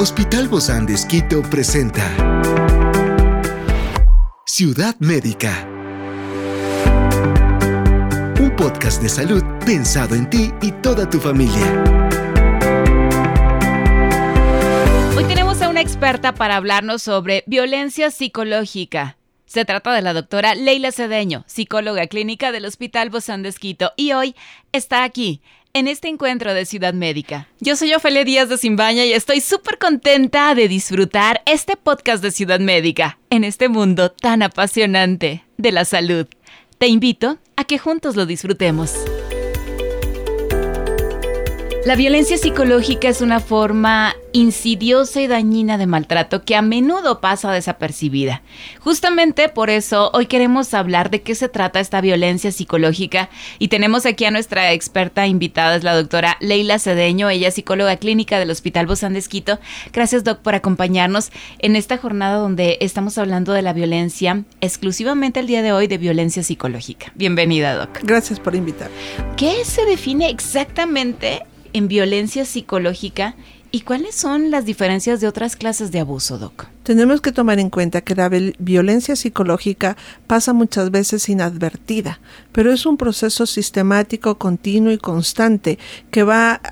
Hospital Bozán de Esquito presenta Ciudad Médica. Un podcast de salud pensado en ti y toda tu familia. Hoy tenemos a una experta para hablarnos sobre violencia psicológica. Se trata de la doctora Leila Cedeño, psicóloga clínica del Hospital Bozán de Esquito, y hoy está aquí en este encuentro de Ciudad Médica. Yo soy Ofelia Díaz de Simbaña y estoy súper contenta de disfrutar este podcast de Ciudad Médica en este mundo tan apasionante de la salud. Te invito a que juntos lo disfrutemos. La violencia psicológica es una forma insidiosa y dañina de maltrato que a menudo pasa desapercibida. Justamente por eso hoy queremos hablar de qué se trata esta violencia psicológica y tenemos aquí a nuestra experta invitada, es la doctora Leila Cedeño, ella es psicóloga clínica del Hospital Bozán de Esquito. Gracias Doc por acompañarnos en esta jornada donde estamos hablando de la violencia, exclusivamente el día de hoy de violencia psicológica. Bienvenida Doc. Gracias por invitar. ¿Qué se define exactamente en violencia psicológica y cuáles son las diferencias de otras clases de abuso, Doc? Tenemos que tomar en cuenta que la violencia psicológica pasa muchas veces inadvertida, pero es un proceso sistemático, continuo y constante que va,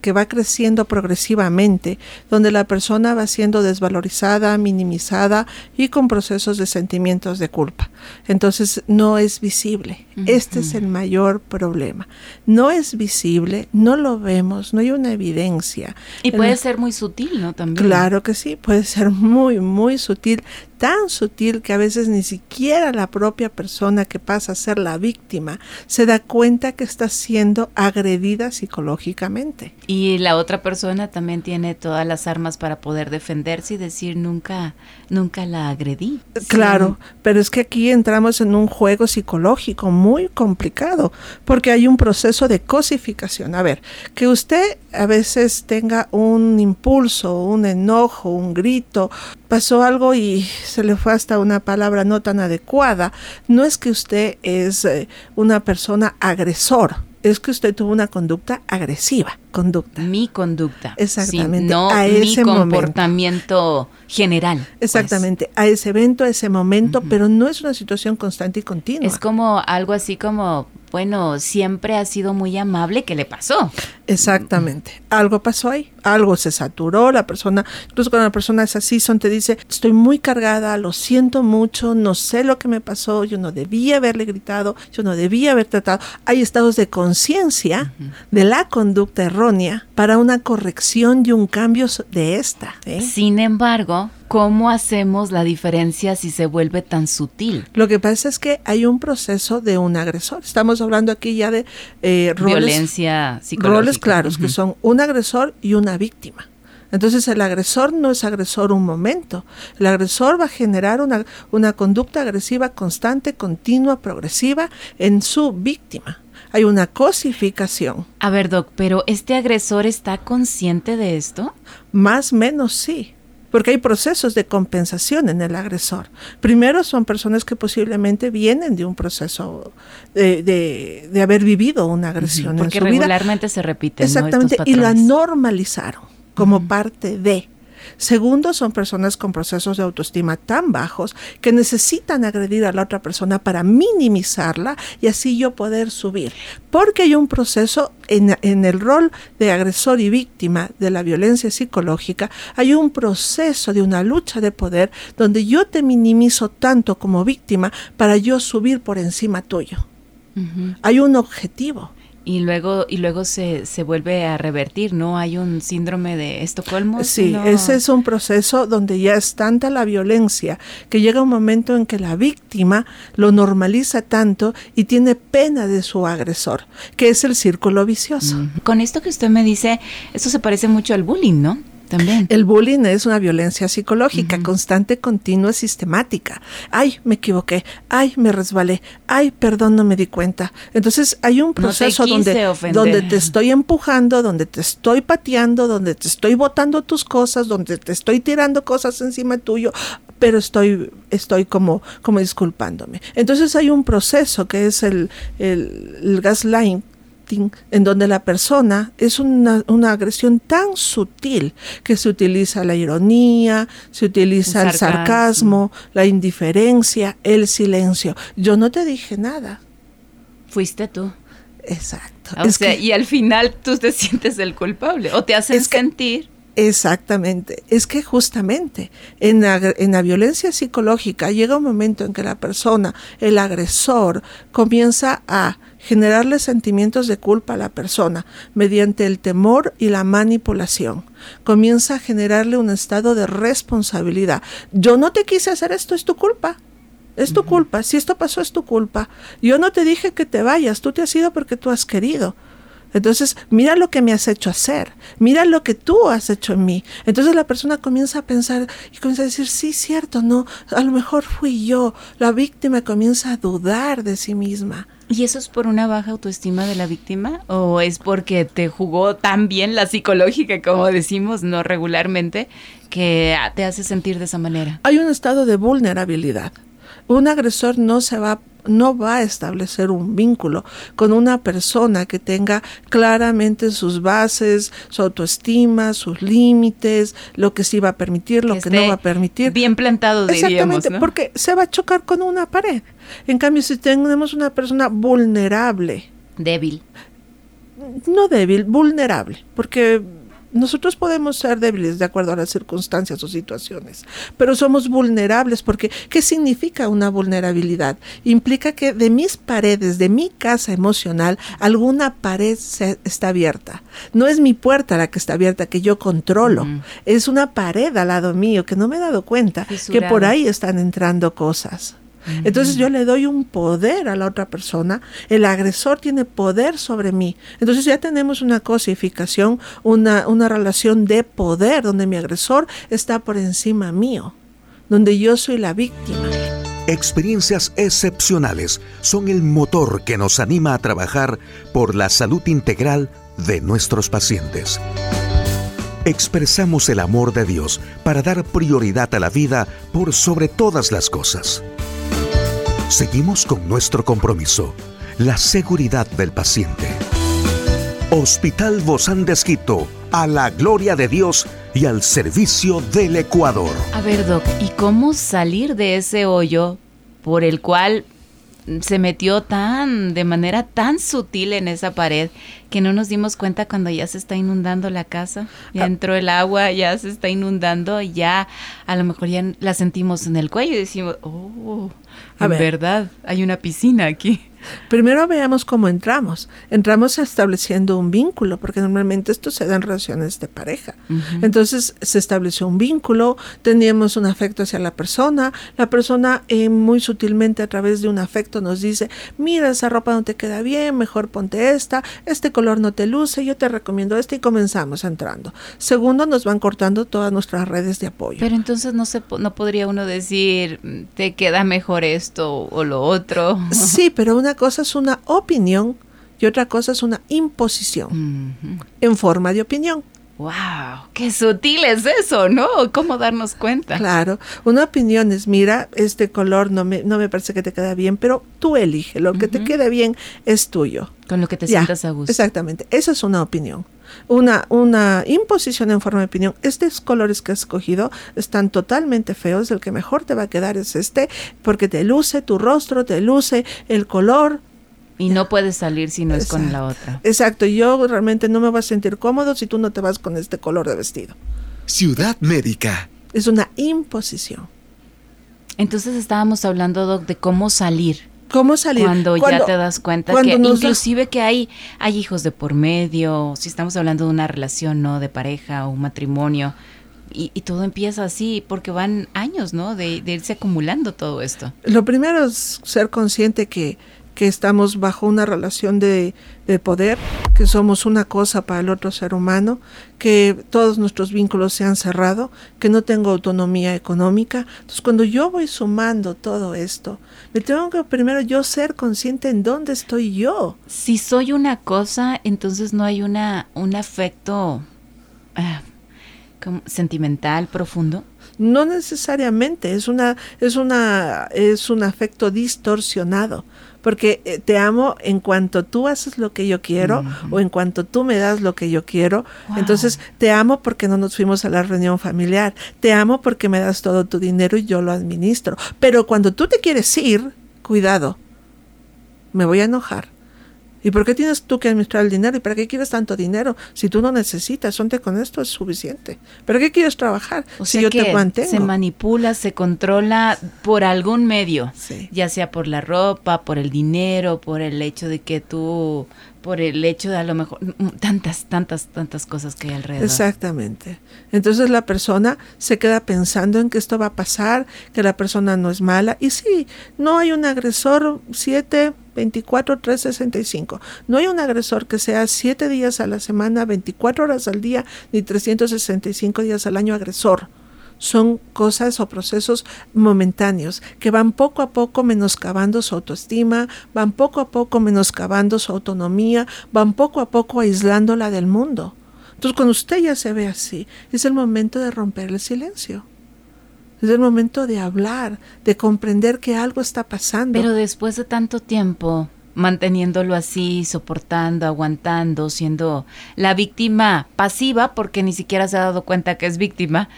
que va creciendo progresivamente, donde la persona va siendo desvalorizada, minimizada y con procesos de sentimientos de culpa. Entonces no es visible. Este es el mayor problema. No es visible, no lo vemos, no hay una evidencia. Y puede ser muy sutil, ¿no? También. Claro que sí, puede ser muy, muy sutil, tan sutil que a veces ni siquiera la propia persona que pasa a ser la víctima se da cuenta que está siendo agredida psicológicamente. Y la otra persona también tiene todas las armas para poder defenderse y decir nunca, nunca la agredí. Claro, pero es que aquí entramos en un juego psicológico muy complicado, porque hay un proceso de cosificación. A ver, que usted a veces tenga un impulso, un enojo, un grito, pasó algo y se le fue hasta una palabra no tan adecuada. No es que usted es eh, una persona agresor, es que usted tuvo una conducta agresiva, conducta. Mi conducta. Exactamente. no a mi comportamiento general. Pues. Exactamente, a ese evento, a ese momento, pero no es una situación constante y continua. Es como algo así como, bueno, siempre ha sido muy amable, ¿qué le pasó? Exactamente, algo pasó ahí, algo se saturó, la persona, incluso cuando la persona es así, son te dice, estoy muy cargada, lo siento mucho, no sé lo que me pasó, yo no debía haberle gritado, yo no debía haber tratado. Hay estados de conciencia de la conducta errónea para una corrección y un cambio de esta. ¿eh? Sin embargo, ¿cómo hacemos la diferencia si se vuelve tan sutil? Lo que pasa es que hay un proceso de un agresor. Estamos hablando aquí ya de eh, roles, violencia psicológica. Roles claros, que son un agresor y una víctima. Entonces el agresor no es agresor un momento. El agresor va a generar una, una conducta agresiva constante, continua, progresiva en su víctima. Hay una cosificación. A ver, Doc, pero ¿este agresor está consciente de esto? Más o menos sí porque hay procesos de compensación en el agresor. Primero son personas que posiblemente vienen de un proceso de, de, haber vivido una agresión. porque regularmente se repite. Exactamente, y la normalizaron como parte de. Segundo, son personas con procesos de autoestima tan bajos que necesitan agredir a la otra persona para minimizarla y así yo poder subir. Porque hay un proceso en, en el rol de agresor y víctima de la violencia psicológica, hay un proceso de una lucha de poder donde yo te minimizo tanto como víctima para yo subir por encima tuyo. Hay un objetivo y luego y luego se, se vuelve a revertir, ¿no? Hay un síndrome de Estocolmo. Sí, ese es un proceso donde ya es tanta la violencia que llega un momento en que la víctima lo normaliza tanto y tiene pena de su agresor, que es el círculo vicioso. Con esto que usted me dice, eso se parece mucho al bullying, ¿no? También. El bullying es una violencia psicológica, constante, continua, sistemática. Ay, me equivoqué. Ay, me resbalé. Ay, perdón, no me di cuenta. Entonces hay un proceso donde, donde te estoy empujando, donde te estoy pateando, donde te estoy botando tus cosas, donde te estoy tirando cosas encima tuyo pero estoy, estoy como, como disculpándome. Entonces hay un proceso que es el, el, el gaslighting, en donde la persona es una, una, agresión tan sutil que se utiliza la ironía, se utiliza el sarcasmo. sarcasmo, la indiferencia, el silencio. Yo no te dije nada. Fuiste tú. Exacto. O sea, y al final tú te sientes el culpable o te hacen sentir. Exactamente. Es que justamente en la, en la, violencia psicológica llega un momento en que la persona, el agresor, comienza a generarle sentimientos de culpa a la persona mediante el temor y la manipulación. Comienza a generarle un estado de responsabilidad. Yo no te quise hacer esto, es tu culpa. Es tu culpa. Si esto pasó, es tu culpa. Yo no te dije que te vayas. Tú te has ido porque tú has querido. Entonces, mira lo que me has hecho hacer, mira lo que tú has hecho en mí. Entonces la persona comienza a pensar y comienza a decir, sí, cierto, no, a lo mejor fui yo. La víctima comienza a dudar de sí misma. ¿Y eso es por una baja autoestima de la víctima? ¿O es porque te jugó tan bien la psicológica, como decimos, no regularmente, que te hace sentir de esa manera? Hay un estado de vulnerabilidad un agresor no se va no va a establecer un vínculo con una persona que tenga claramente sus bases, su autoestima, sus límites, lo que sí va a permitir, lo que, no va a permitir. Bien plantado, diríamos. Exactamente, porque se va a chocar con una pared. En cambio, si tenemos una persona vulnerable. Débil. No débil, vulnerable, porque nosotros podemos ser débiles de acuerdo a las circunstancias o situaciones, pero somos vulnerables porque ¿qué significa una vulnerabilidad? Implica que de mis paredes, de mi casa emocional, alguna pared se, está abierta. No es mi puerta la que está abierta, que yo controlo. Es una pared al lado mío que no me he dado cuenta que por ahí están entrando cosas. Entonces yo le doy un poder a la otra persona, el agresor tiene poder sobre mí. Entonces ya tenemos una cosificación, una, una relación de poder donde mi agresor está por encima mío, donde yo soy la víctima. Experiencias excepcionales son el motor que nos anima a trabajar por la salud integral de nuestros pacientes. Expresamos el amor de Dios para dar prioridad a la vida por sobre todas las cosas. Seguimos con nuestro compromiso, la seguridad del paciente. Hospital Bozán de Esquito, a la gloria de Dios y al servicio del Ecuador. A ver, Doc, ¿y cómo salir de ese hoyo por el cual se metió tan, de manera tan sutil en esa pared que no nos dimos cuenta cuando ya se está inundando la casa, ya ah. entró el agua, ya se está inundando, ya a lo mejor ya la sentimos en el cuello y decimos, oh, en verdad, hay una piscina aquí. Primero veamos cómo entramos. Entramos estableciendo un vínculo, porque normalmente esto se da en relaciones de pareja. Entonces se estableció un vínculo, teníamos un afecto hacia la persona, la persona eh, muy sutilmente a través de un afecto nos dice, mira, esa ropa no te queda bien, mejor ponte esta, este color no te luce, yo te recomiendo este y comenzamos entrando. Segundo, nos van cortando todas nuestras redes de apoyo. Pero entonces no, se, no podría uno decir, te queda mejor esto o lo otro. Sí, pero una cosa es una opinión y otra cosa es una imposición en forma de opinión. ¡Wow! ¡Qué sutil es eso, ¿no? ¿Cómo darnos cuenta? Claro, una opinión es, mira, este color no me, no me parece que te queda bien, pero tú elige, lo que te quede bien es tuyo. Con lo que te sientas a gusto. Exactamente, esa es una opinión. Una, una imposición en forma de opinión. Estos colores que has escogido están totalmente feos, el que mejor te va a quedar es este, porque te luce tu rostro, te luce el color, y no puedes salir si no es con la otra. Exacto, yo realmente no me voy a sentir cómodo si tú no te vas con este color de vestido. Ciudad Médica. Es una imposición. Entonces estábamos hablando, Doc, de cómo salir. ¿Cómo salir? Cuando, ya te das cuenta que inclusive que hay, hay hijos de por medio, si estamos hablando de una relación, ¿no? De pareja o un matrimonio. Y, todo empieza así, porque van años, ¿no? De, de irse acumulando todo esto. Lo primero es ser consciente que que estamos bajo una relación de, poder, que somos una cosa para el otro ser humano, que todos nuestros vínculos se han cerrado, que no tengo autonomía económica. Entonces, cuando yo voy sumando todo esto, me tengo que primero yo ser consciente en dónde estoy yo. Si soy una cosa, entonces no hay una, un afecto ah, sentimental profundo. No necesariamente, es una, es una, es un afecto distorsionado porque eh, te amo en cuanto tú haces lo que yo quiero o en cuanto tú me das lo que yo quiero. Entonces, te amo porque no nos fuimos a la reunión familiar, te amo porque me das todo tu dinero y yo lo administro. Pero cuando tú te quieres ir, cuidado, me voy a enojar ¿Y por qué tienes tú que administrar el dinero? ¿Y para qué quieres tanto dinero? Si tú no necesitas, sonte con esto es suficiente. ¿Para qué quieres trabajar si yo te mantengo? Se manipula, se controla por algún medio, ya sea por la ropa, por el dinero, por el hecho de que tú por el hecho de a lo mejor mm, tantas, tantas, tantas cosas que hay alrededor. Exactamente. Entonces la persona se queda pensando en que esto va a pasar, que la persona no es mala. Y sí, no hay un agresor 7, 24, 365. No hay un agresor que sea 7 días a la semana, 24 horas al día, ni 365 días al año agresor son cosas o procesos momentáneos que van poco a poco menoscabando su autoestima, van poco a poco menoscabando su autonomía, van poco a poco aislándola del mundo. Entonces, cuando usted ya se ve así, es el momento de romper el silencio. Es el momento de hablar, de comprender que algo está pasando. Pero después de tanto tiempo, manteniéndolo así, soportando, aguantando, siendo la víctima pasiva, porque ni siquiera se ha dado cuenta que es víctima,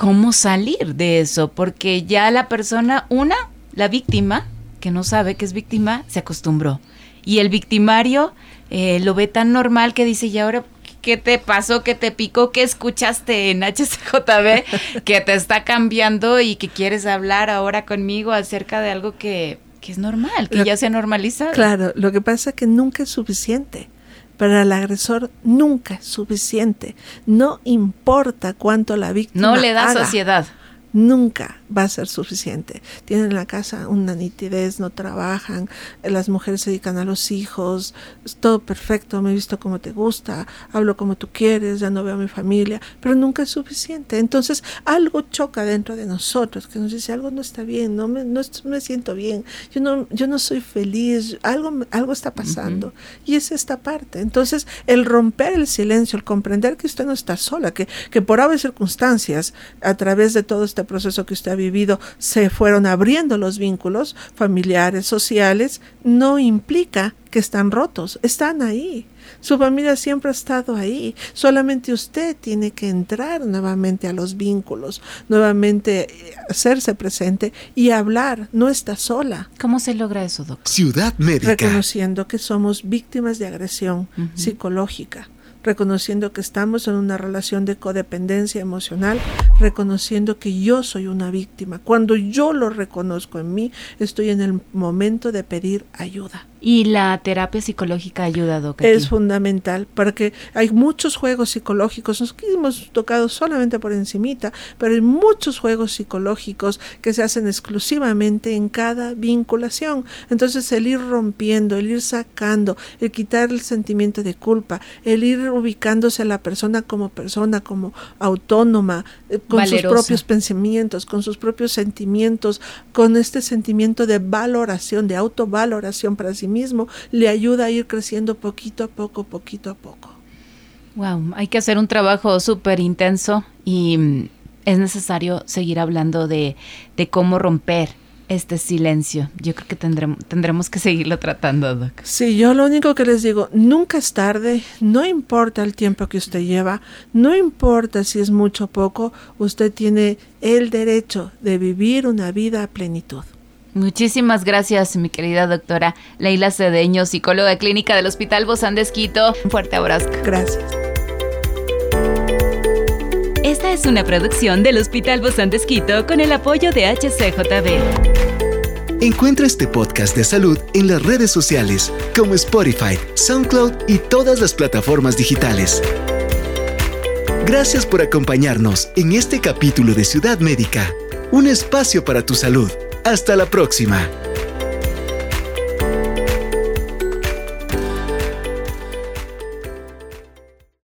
cómo salir de eso, porque ya la persona, una, la víctima, que no sabe que es víctima, se acostumbró. Y el victimario eh, lo ve tan normal que dice, ¿y ahora qué te pasó? ¿Qué te picó? ¿Qué escuchaste en HCJB que te está cambiando y que quieres hablar ahora conmigo acerca de algo que, que es normal, que ya se ha normalizado? Claro, lo que pasa es que nunca es suficiente para el agresor nunca es suficiente. No importa cuánto la víctima. No le da sociedad nunca va a ser suficiente. Tienen en la casa una nitidez, no trabajan, las mujeres se dedican a los hijos, es todo perfecto, me he visto como te gusta, hablo como tú quieres, ya no veo a mi familia, pero nunca es suficiente. Entonces algo choca dentro de nosotros que nos dice algo no está bien, no me, no me siento bien, yo no, yo no soy feliz, algo, algo está pasando. Y es esta parte. Entonces el romper el silencio, el comprender que usted no está sola, que, que por haber circunstancias, a través de todo este este proceso que usted ha vivido se fueron abriendo los vínculos familiares, sociales, no implica que están rotos, están ahí. Su familia siempre ha estado ahí. Solamente usted tiene que entrar nuevamente a los vínculos, nuevamente eh, hacerse presente y hablar. No está sola. ¿Cómo se logra eso, doctor? Ciudad Médica. Reconociendo que somos víctimas de agresión psicológica reconociendo que estamos en una relación de codependencia emocional, reconociendo que yo soy una víctima. Cuando yo lo reconozco en mí, estoy en el momento de pedir ayuda. Y la terapia psicológica ayuda, doctor. Es fundamental, porque hay muchos juegos psicológicos, nos hemos tocado solamente por encimita, pero hay muchos juegos psicológicos que se hacen exclusivamente en cada vinculación. Entonces el ir rompiendo, el ir sacando, el quitar el sentimiento de culpa, el ir ubicándose a la persona como persona, como autónoma, eh, con sus propios pensamientos, con sus propios sentimientos, con este sentimiento de valoración, de autovaloración para sí mismo, le ayuda a ir creciendo poquito a poco, poquito a poco. Wow, hay que hacer un trabajo súper intenso y mm, es necesario seguir hablando de, de cómo romper este silencio. Yo creo que tendremos, tendremos que seguirlo tratando, Doc. Sí, yo lo único que les digo, nunca es tarde, no importa el tiempo que usted lleva, no importa si es mucho o poco, usted tiene el derecho de vivir una vida a plenitud. Muchísimas gracias, mi querida doctora Leila Cedeño, psicóloga clínica del Hospital Bozán de Esquito. Un fuerte abrazo. Gracias. Esta es una producción del Hospital Bozán de Esquito con el apoyo de HCJB. Encuentra este podcast de salud en las redes sociales como Spotify, SoundCloud y todas las plataformas digitales. Gracias por acompañarnos en este capítulo de Ciudad Médica, un espacio para tu salud. Hasta la próxima.